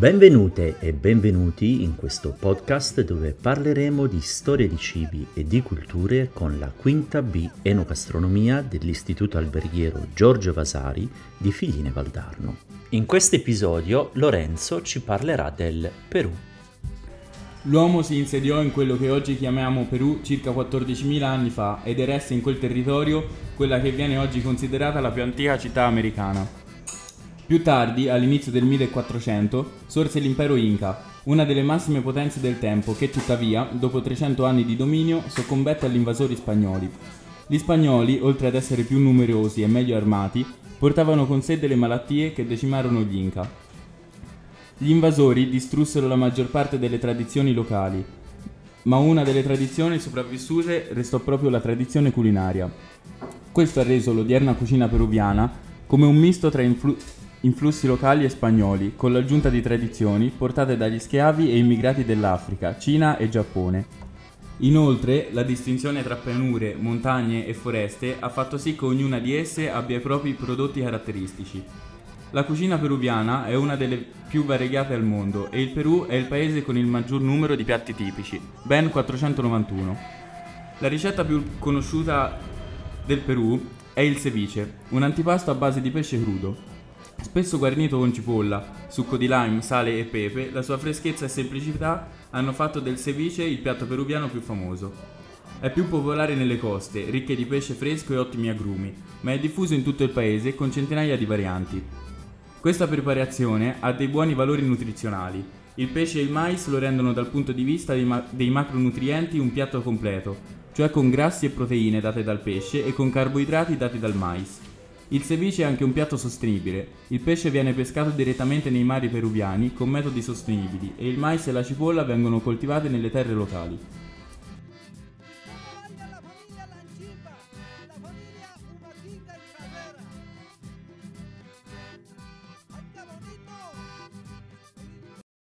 Benvenute e benvenuti in questo podcast dove parleremo di storia di cibi e di culture con la quinta B Enogastronomia dell'Istituto Alberghiero Giorgio Vasari di Figline Valdarno. In questo episodio Lorenzo ci parlerà del Perù. L'uomo si insediò in quello che oggi chiamiamo Perù circa 14.000 anni fa ed eresse in quel territorio quella che viene oggi considerata la più antica città americana. Più tardi, all'inizio del 1400, sorse l'impero Inca, una delle massime potenze del tempo che tuttavia, dopo 300 anni di dominio, soccombette agli invasori spagnoli. Gli spagnoli, oltre ad essere più numerosi e meglio armati, portavano con sé delle malattie che decimarono gli Inca. Gli invasori distrussero la maggior parte delle tradizioni locali, ma una delle tradizioni sopravvissute restò proprio la tradizione culinaria. Questo ha reso l'odierna cucina peruviana come un misto tra influ- influssi locali e spagnoli, con l'aggiunta di tradizioni portate dagli schiavi e immigrati dell'Africa, Cina e Giappone. Inoltre, la distinzione tra pianure, montagne e foreste ha fatto sì che ognuna di esse abbia i propri prodotti caratteristici. La cucina peruviana è una delle più variegate al mondo e il Perù è il paese con il maggior numero di piatti tipici, ben 491. La ricetta più conosciuta del Perù è il ceviche, un antipasto a base di pesce crudo. Spesso guarnito con cipolla, succo di lime, sale e pepe, la sua freschezza e semplicità hanno fatto del ceviche il piatto peruviano più famoso. È più popolare nelle coste, ricche di pesce fresco e ottimi agrumi, ma è diffuso in tutto il paese con centinaia di varianti. Questa preparazione ha dei buoni valori nutrizionali. Il pesce e il mais lo rendono dal punto di vista dei, ma- dei macronutrienti un piatto completo, cioè con grassi e proteine date dal pesce e con carboidrati dati dal mais. Il ceviche è anche un piatto sostenibile. Il pesce viene pescato direttamente nei mari peruviani con metodi sostenibili e il mais e la cipolla vengono coltivati nelle terre locali.